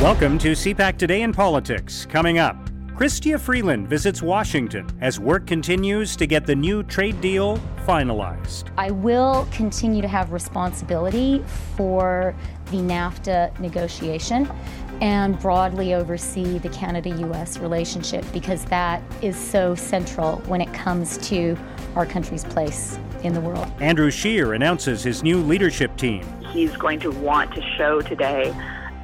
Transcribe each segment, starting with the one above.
Welcome to CPAC Today in Politics. Coming up, Chrystia Freeland visits Washington as work continues to get the new trade deal finalized. I will continue to have responsibility for the NAFTA negotiation and broadly oversee the Canada US relationship because that is so central when it comes to our country's place in the world. Andrew Scheer announces his new leadership team. He's going to want to show today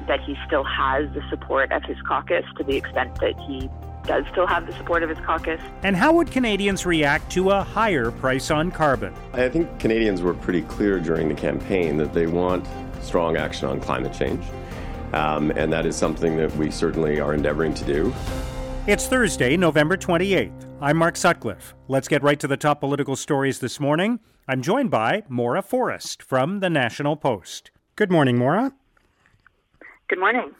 that he still has the support of his caucus to the extent that he does still have the support of his caucus. And how would Canadians react to a higher price on carbon? I think Canadians were pretty clear during the campaign that they want strong action on climate change. Um, and that is something that we certainly are endeavoring to do. It's Thursday, November 28th. I'm Mark Sutcliffe. Let's get right to the top political stories this morning. I'm joined by Maura Forrest from the National Post. Good morning, Maura. Good morning.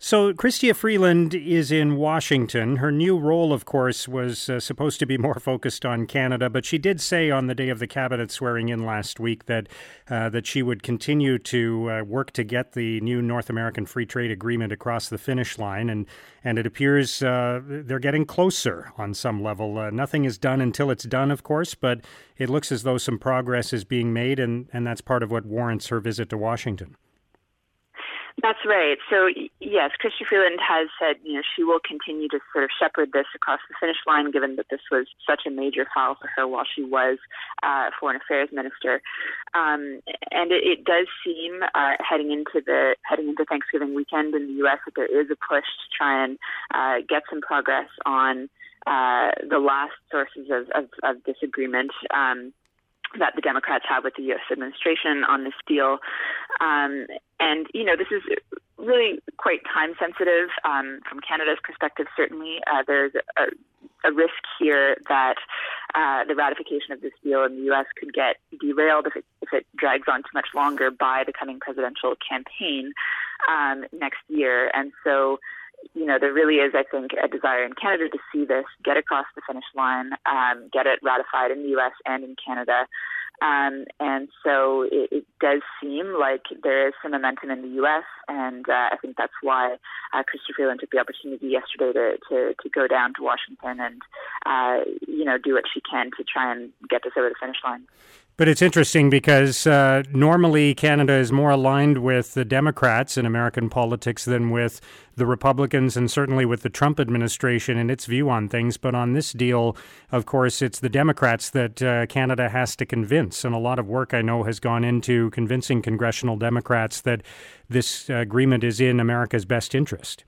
So, Chrystia Freeland is in Washington. Her new role, of course, was uh, supposed to be more focused on Canada, but she did say on the day of the cabinet swearing in last week that uh, that she would continue to uh, work to get the new North American Free Trade Agreement across the finish line, and and it appears uh, they're getting closer on some level. Uh, nothing is done until it's done, of course, but it looks as though some progress is being made, and and that's part of what warrants her visit to Washington. That's right. So yes, Chrystia Freeland has said you know she will continue to sort of shepherd this across the finish line, given that this was such a major file for her while she was uh, foreign affairs minister. Um, and it, it, does seem uh, heading into the heading into Thanksgiving weekend in the U.S. that there is a push to try and uh, get some progress on uh, the last sources of, of, of disagreement. Um, that the Democrats have with the U.S. administration on this deal. Um, and, you know, this is really quite time sensitive um, from Canada's perspective, certainly. Uh, there's a, a, risk here that uh, the ratification of this deal in the U.S. could get derailed if it, if it drags on too much longer by the coming presidential campaign um, next year. And so, you know, there really is, I think, a desire in Canada to see this get across the finish line, um, get it ratified in the U.S. and in Canada. Um, and so it, it, does seem like there is some momentum in the U.S., and uh, I think that's why uh, Chrystia Freeland took the opportunity yesterday to, to, to go down to Washington and, uh, you know, do what she can to try and get this over the finish line. But it's interesting because uh, normally Canada is more aligned with the Democrats in American politics than with the Republicans and certainly with the Trump administration and its view on things. But on this deal, of course, it's the Democrats that uh, Canada has to convince. And a lot of work I know has gone into convincing congressional Democrats that this agreement is in America's best interest.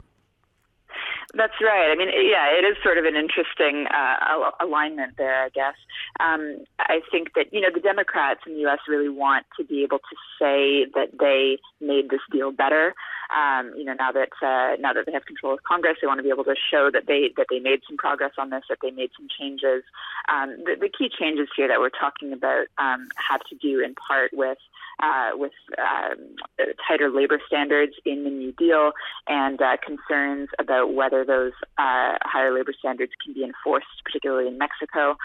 That's right. I mean, yeah, it is sort of an interesting uh, alignment there, I guess. Um, I think that, you know, the Democrats in the U.S. really want to be able to say that they made this deal better. Um, you know, now that uh, now that they have control of Congress, they want to be able to show that they that they made some progress on this, that they made some changes. Um, the, the key changes here that we're talking about um, have to do in part with uh, with um, tighter labor standards in the New Deal and uh, concerns about whether those uh, higher labor standards can be enforced, particularly in Mexico.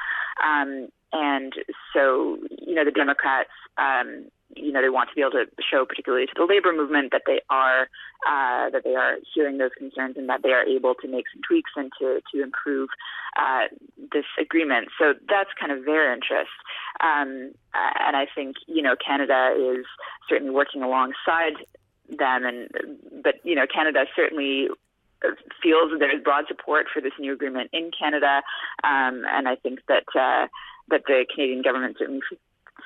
Um, and so, you know, the Democrats, um, you know, they want to be able to show, particularly to the labor movement, that they are uh, that they are hearing those concerns and that they are able to make some tweaks and to to improve uh, this agreement. So that's kind of their interest, um, and I think you know Canada is certainly working alongside them, and but you know Canada certainly feels that there's broad support for this new agreement in Canada, um, and I think that uh, that the Canadian government certainly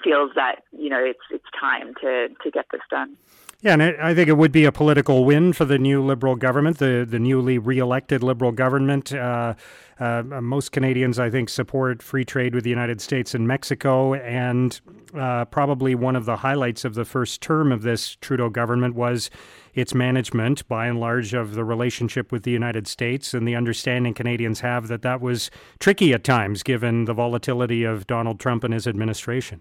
feels that you know it's it's time to to get this done. Yeah, and I think it would be a political win for the new Liberal government, the the newly re-elected Liberal government. Uh, uh, most Canadians, I think, support free trade with the United States and Mexico, and uh, probably one of the highlights of the first term of this Trudeau government was its management, by and large, of the relationship with the United States, and the understanding Canadians have that that was tricky at times, given the volatility of Donald Trump and his administration.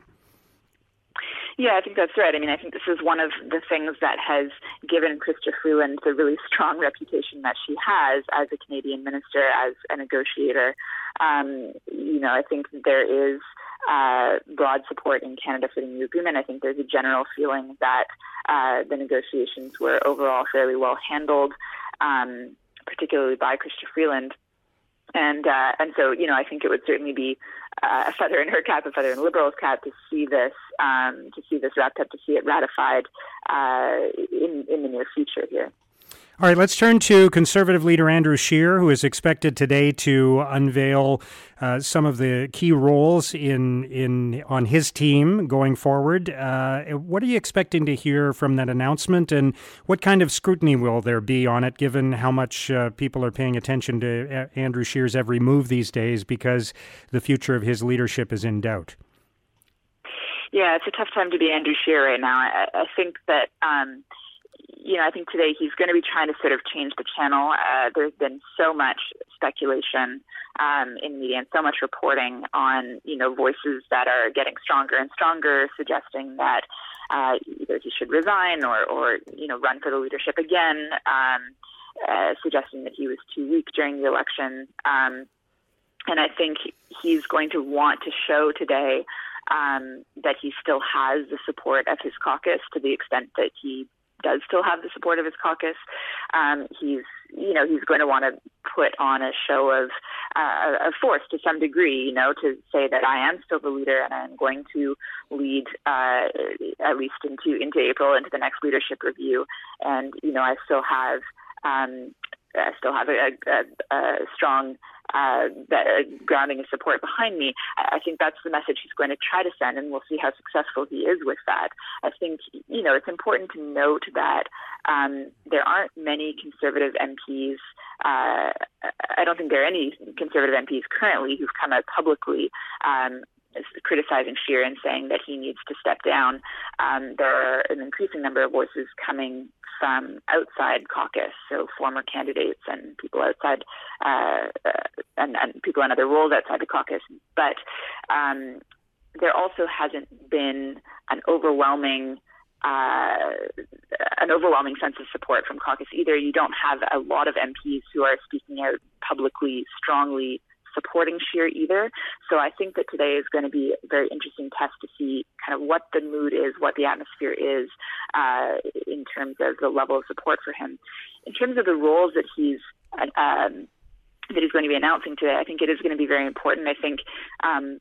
Yeah, I think that's right. I mean, I think this is one of the things that has given Chrystia Freeland the really strong reputation that she has as a Canadian minister, as a negotiator. Um, you know, I think there is uh, broad support in Canada for the new agreement. I think there's a general feeling that uh, the negotiations were overall fairly well handled, um, particularly by Chrystia Freeland. And uh, and so you know I think it would certainly be uh, a feather in her cap, a feather in Liberals' cap to see this um, to see this wrapped up, to see it ratified uh, in in the near future here. All right, let's turn to Conservative leader Andrew Scheer, who is expected today to unveil uh, some of the key roles in in on his team going forward. Uh, what are you expecting to hear from that announcement, and what kind of scrutiny will there be on it, given how much uh, people are paying attention to uh, Andrew Scheer's every move these days, because the future of his leadership is in doubt? Yeah, it's a tough time to be Andrew Scheer right now. I, I think that. Um, you know, I think today he's going to be trying to sort of change the channel. Uh, there's been so much speculation um, in media and so much reporting on, you know, voices that are getting stronger and stronger, suggesting that uh, either he should resign or, or, you know, run for the leadership again, um, uh, suggesting that he was too weak during the election. Um, and I think he's going to want to show today um, that he still has the support of his caucus to the extent that he does still have the support of his caucus. Um, he's, you know, he's going to want to put on a show of uh, force to some degree, you know, to say that I am still the leader and I'm going to lead uh, at least into into April into the next leadership review, and you know, I still have um, I still have a, a, a strong uh, grounding of support behind me. I think that's the message he's going to try to send, and we'll see how successful he is with that. I think you know it's important to note that um, there aren't many conservative MPs. Uh, I don't think there are any conservative MPs currently who've come out publicly um, criticizing Scheer and saying that he needs to step down. Um, there are an increasing number of voices coming from outside caucus, so former candidates and people outside, uh, and, and, people in other roles outside the caucus. But um, there also hasn't been an overwhelming uh, an overwhelming sense of support from caucus either. You don't have a lot of MPs who are speaking out publicly, strongly supporting Scheer either. So I think that today is going to be a very interesting test to see kind of what the mood is, what the atmosphere is uh, in terms of the level of support for him. In terms of the roles that he's um, that he's going to be announcing today, I think it is going to be very important. I think. Um,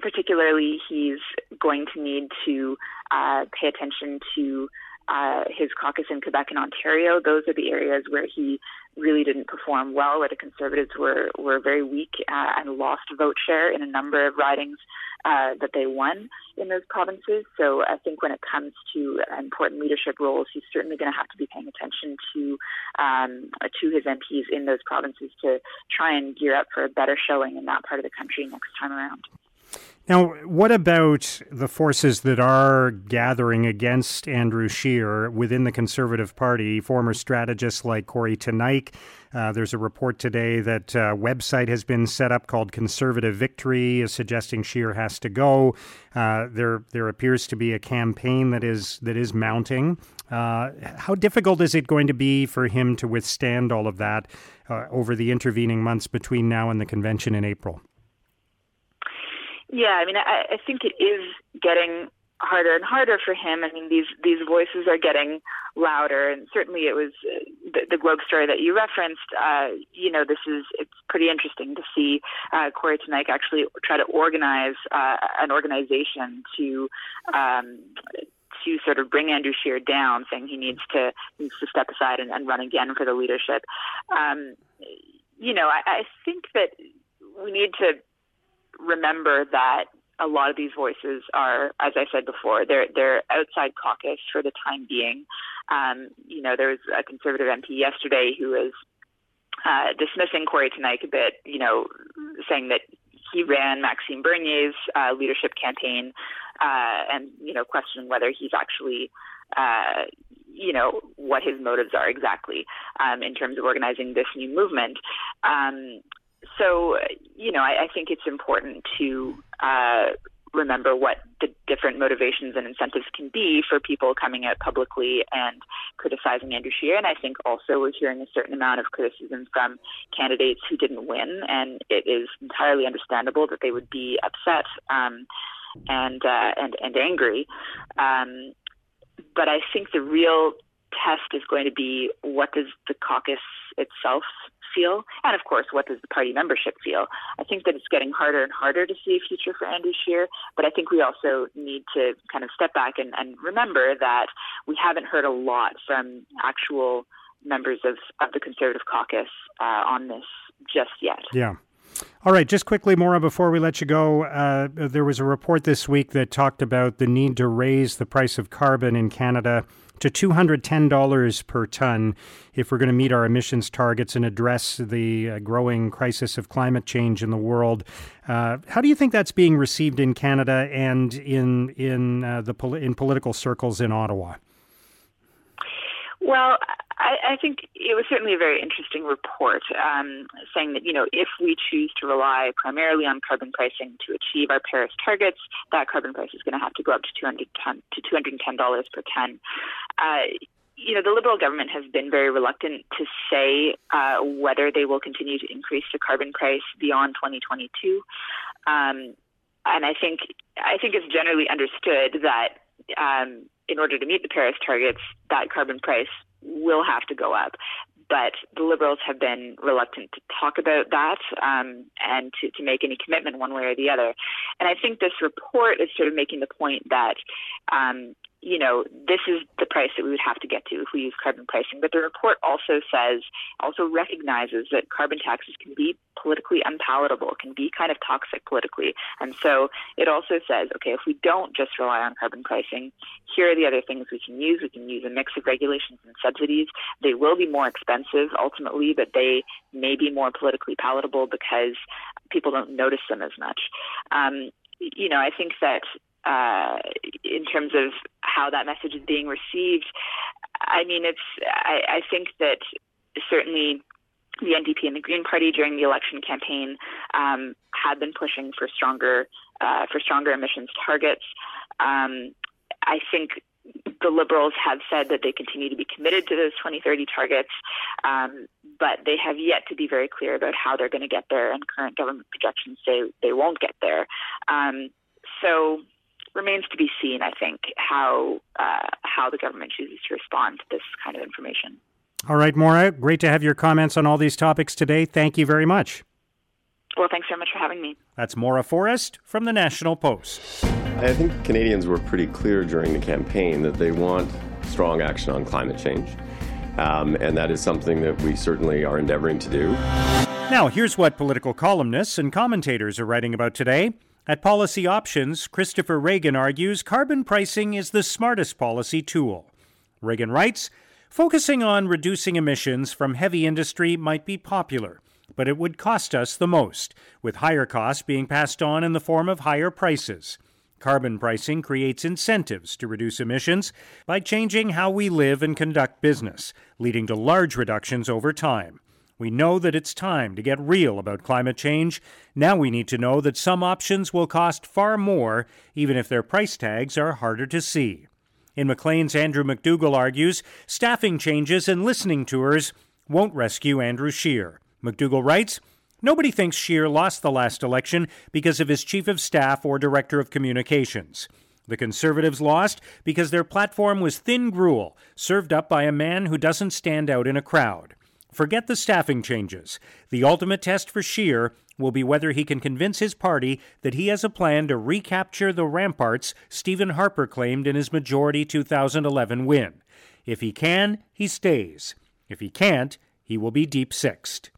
particularly, he's going to need to uh, pay attention to uh, his caucus in Quebec and Ontario. Those are the areas where he really didn't perform well, where the Conservatives were were very weak uh, and lost vote share in a number of ridings uh, that they won in those provinces. So I think when it comes to important leadership roles, he's certainly going to have to be paying attention to um, to his MPs in those provinces to try and gear up for a better showing in that part of the country next time around. Now, what about the forces that are gathering against Andrew Scheer within the Conservative Party? Former strategists like Kory Teneycke. Uh, there's a report today that a uh, website has been set up called Conservative Victory, is suggesting Scheer has to go. Uh, there, there appears to be a campaign that is that is mounting. Uh, how difficult is it going to be for him to withstand all of that uh, over the intervening months between now and the convention in April? Yeah, I mean, I, I think it is getting harder and harder for him. I mean, these these voices are getting louder, and certainly it was uh, the, the Globe story that you referenced. Uh, you know, this is it's pretty interesting to see uh, Kory Teneycke actually try to organize uh, an organization to. Um, to sort of bring Andrew Scheer down, saying he needs to needs to step aside and, and run again for the leadership. Um, you know, I, I think that we need to remember that a lot of these voices are, as I said before, they're they're outside caucus for the time being. Um, you know, there was a conservative MP yesterday who was uh, dismissing Kory Teneycke a bit. You know, saying that he ran Maxime Bernier's uh, leadership campaign, uh, and you know, questioning whether he's actually. Uh, you know what his motives are exactly um, in terms of organizing this new movement. Um, so, you know, I, I think it's important to uh, remember what the different motivations and incentives can be for people coming out publicly and criticizing Andrew Scheer. And I think also we're hearing a certain amount of criticism from candidates who didn't win, and it is entirely understandable that they would be upset um, and uh, and and angry. Um, but I think the real test is going to be what does the caucus itself feel, and of course, what does the party membership feel? I think that it's getting harder and harder to see a future for Andrew Scheer, but I think we also need to kind of step back and, and remember that we haven't heard a lot from actual members of, of the Conservative caucus uh, on this just yet. Yeah. All right, just quickly, Maura, before we let you go, uh, there was a report this week that talked about the need to raise the price of carbon in Canada to $210 per ton if we're going to meet our emissions targets and address the uh, growing crisis of climate change in the world. Uh, how do you think that's being received in Canada and in in uh, the in political circles in Ottawa? Well, I, I think it was certainly a very interesting report um, saying that, you know, if we choose to rely primarily on carbon pricing to achieve our Paris targets, that carbon price is going to have to go up to 200 ton, to $210 per ton. Uh, you know, the Liberal government has been very reluctant to say uh, whether they will continue to increase the carbon price beyond 2022. Um, and I think I think it's generally understood that um, in order to meet the Paris targets, that carbon price will have to go up. But the Liberals have been reluctant to talk about that um, and to, to make any commitment one way or the other. And I think this report is sort of making the point that um, you know, this is the price that we would have to get to if we use carbon pricing. But the report also says, also recognizes that carbon taxes can be politically unpalatable, can be kind of toxic politically. And so it also says, okay, if we don't just rely on carbon pricing, here are the other things we can use. We can use a mix of regulations and subsidies. They will be more expensive ultimately, but they may be more politically palatable because people don't notice them as much. Um, you know, I think that uh, in terms of how that message is being received. I mean, it's. I, I think that certainly the NDP and the Green Party during the election campaign um, had been pushing for stronger uh, for stronger emissions targets. Um, I think the Liberals have said that they continue to be committed to those 2030 targets, um, but they have yet to be very clear about how they're going to get there, and current government projections say they won't get there. Um, so remains to be seen. I think how uh, how the government chooses to respond to this kind of information. All right, Maura, great to have your comments on all these topics today. Thank you very much. Well, thanks very much for having me. That's Maura Forrest from the National Post. I think Canadians were pretty clear during the campaign that they want strong action on climate change. Um, and that is something that we certainly are endeavoring to do. Now, here's what political columnists and commentators are writing about today. At Policy Options, Christopher Ragan argues carbon pricing is the smartest policy tool. Ragan writes Focusing on reducing emissions from heavy industry might be popular, but it would cost us the most, with higher costs being passed on in the form of higher prices. Carbon pricing creates incentives to reduce emissions by changing how we live and conduct business, leading to large reductions over time. We know that it's time to get real about climate change. Now we need to know that some options will cost far more, even if their price tags are harder to see. In Maclean's, Andrew MacDougall argues staffing changes and listening tours won't rescue Andrew Scheer. MacDougall writes, Nobody thinks Scheer lost the last election because of his chief of staff or director of communications. The Conservatives lost because their platform was thin gruel, served up by a man who doesn't stand out in a crowd. Forget the staffing changes. The ultimate test for Scheer will be whether he can convince his party that he has a plan to recapture the ramparts Stephen Harper claimed in his majority 2011 win. If he can, he stays. If he can't, he will be deep sixed.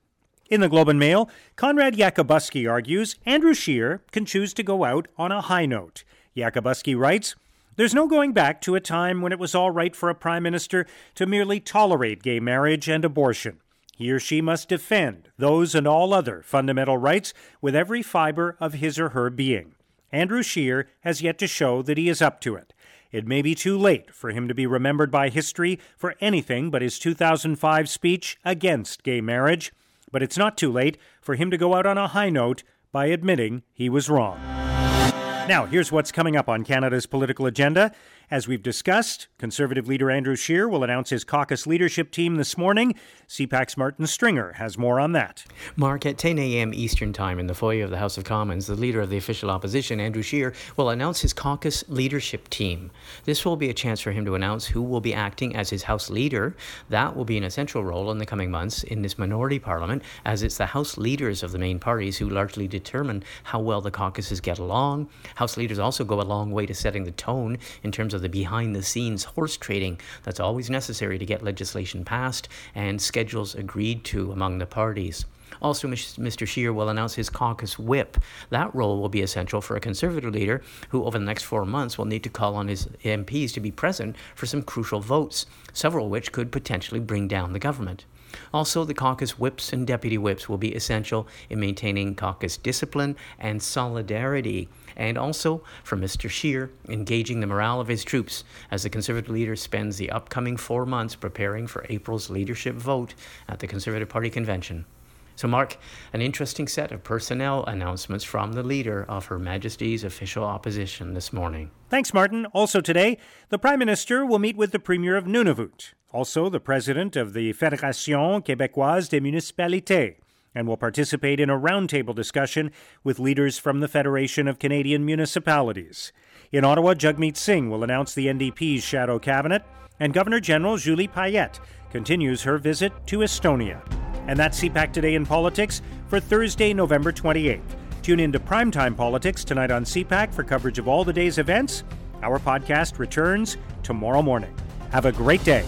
In the Globe and Mail, Conrad Yakabuski argues Andrew Scheer can choose to go out on a high note. Yakabuski writes, there's no going back to a time when it was all right for a prime minister to merely tolerate gay marriage and abortion. He or she must defend those and all other fundamental rights with every fiber of his or her being. Andrew Scheer has yet to show that he is up to it. It may be too late for him to be remembered by history for anything but his 2005 speech against gay marriage, but it's not too late for him to go out on a high note by admitting he was wrong. Now, here's what's coming up on Canada's political agenda. As we've discussed, Conservative leader Andrew Scheer will announce his caucus leadership team this morning. CPAC's Martin Stringer has more on that. Mark, at 10 a.m. Eastern Time in the foyer of the House of Commons, the leader of the official opposition, Andrew Scheer, will announce his caucus leadership team. This will be a chance for him to announce who will be acting as his House leader. That will be an essential role in the coming months in this minority parliament, as it's the House leaders of the main parties who largely determine how well the caucuses get along. House leaders also go a long way to setting the tone in terms of the behind the scenes horse trading that's always necessary to get legislation passed and schedules agreed to among the parties. Also, Mr. Scheer will announce his caucus whip. That role will be essential for a Conservative leader who, over the next four months, will need to call on his MPs to be present for some crucial votes, several of which could potentially bring down the government. Also, the caucus whips and deputy whips will be essential in maintaining caucus discipline and solidarity and also from Mr. Scheer engaging the morale of his troops as the Conservative leader spends the upcoming four months preparing for April's leadership vote at the Conservative Party convention. So, Mark, an interesting set of personnel announcements from the leader of Her Majesty's official opposition this morning. Thanks, Martin. Also today, the Prime Minister will meet with the Premier of Nunavut, also the President of the Fédération Québécoise des Municipalités and will participate in a roundtable discussion with leaders from the Federation of Canadian Municipalities. In Ottawa, Jagmeet Singh will announce the NDP's shadow cabinet, and Governor General Julie Payette continues her visit to Estonia. And that's CPAC Today in Politics for Thursday, November 28th. Tune in to Primetime Politics tonight on CPAC for coverage of all the day's events. Our podcast returns tomorrow morning. Have a great day.